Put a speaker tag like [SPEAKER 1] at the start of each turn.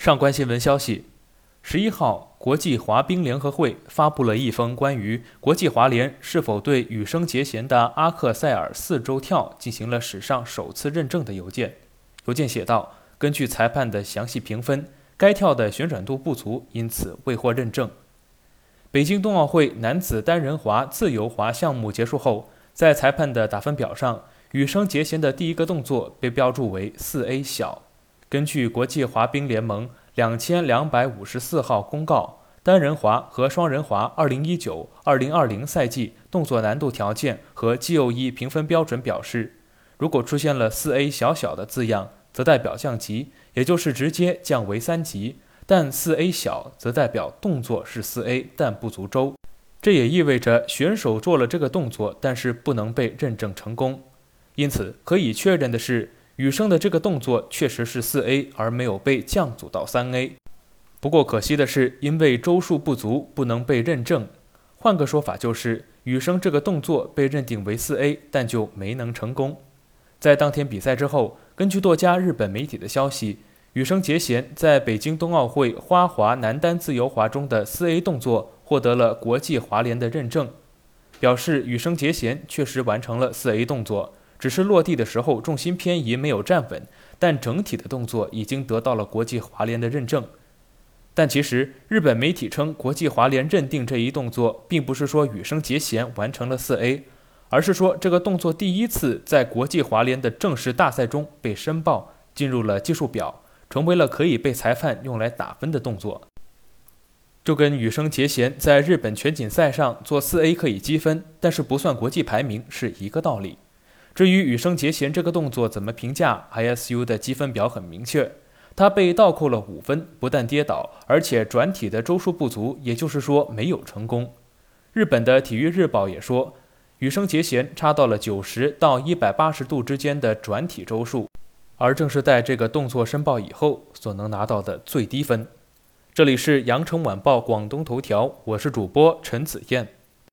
[SPEAKER 1] 上官新闻消息，十一号，国际滑冰联合会发布了一封关于国际滑联是否对羽生结弦的阿克塞尔四周跳进行了史上首次认证的邮件。邮件写道：“根据裁判的详细评分，该跳的旋转度不足，因此未获认证。”北京冬奥会男子单人滑自由滑项目结束后，在裁判的打分表上，羽生结弦的第一个动作被标注为四 A 小。根据国际滑冰联盟两千两百五十四号公告，单人滑和双人滑二零一九二零二零赛季动作难度条件和 GOE 评分标准表示，如果出现了四 A 小小的字样，则代表降级，也就是直接降为三级；但四 A 小则代表动作是四 A，但不足周。这也意味着选手做了这个动作，但是不能被认证成功。因此，可以确认的是。羽生的这个动作确实是四 A，而没有被降组到三 A。不过可惜的是，因为周数不足，不能被认证。换个说法就是，羽生这个动作被认定为四 A，但就没能成功。在当天比赛之后，根据多家日本媒体的消息，羽生结弦在北京冬奥会花滑男单自由滑中的四 A 动作获得了国际滑联的认证，表示羽生结弦确实完成了四 A 动作。只是落地的时候重心偏移，没有站稳，但整体的动作已经得到了国际滑联的认证。但其实日本媒体称，国际滑联认定这一动作，并不是说羽生结弦完成了四 A，而是说这个动作第一次在国际滑联的正式大赛中被申报进入了技术表，成为了可以被裁判用来打分的动作。就跟羽生结弦在日本全锦赛上做四 A 可以积分，但是不算国际排名是一个道理。至于羽生结弦这个动作怎么评价，ISU 的积分表很明确，他被倒扣了五分，不但跌倒，而且转体的周数不足，也就是说没有成功。日本的体育日报也说，羽生结弦差到了九十到一百八十度之间的转体周数，而正是在这个动作申报以后所能拿到的最低分。这里是羊城晚报广东头条，我是主播陈子燕。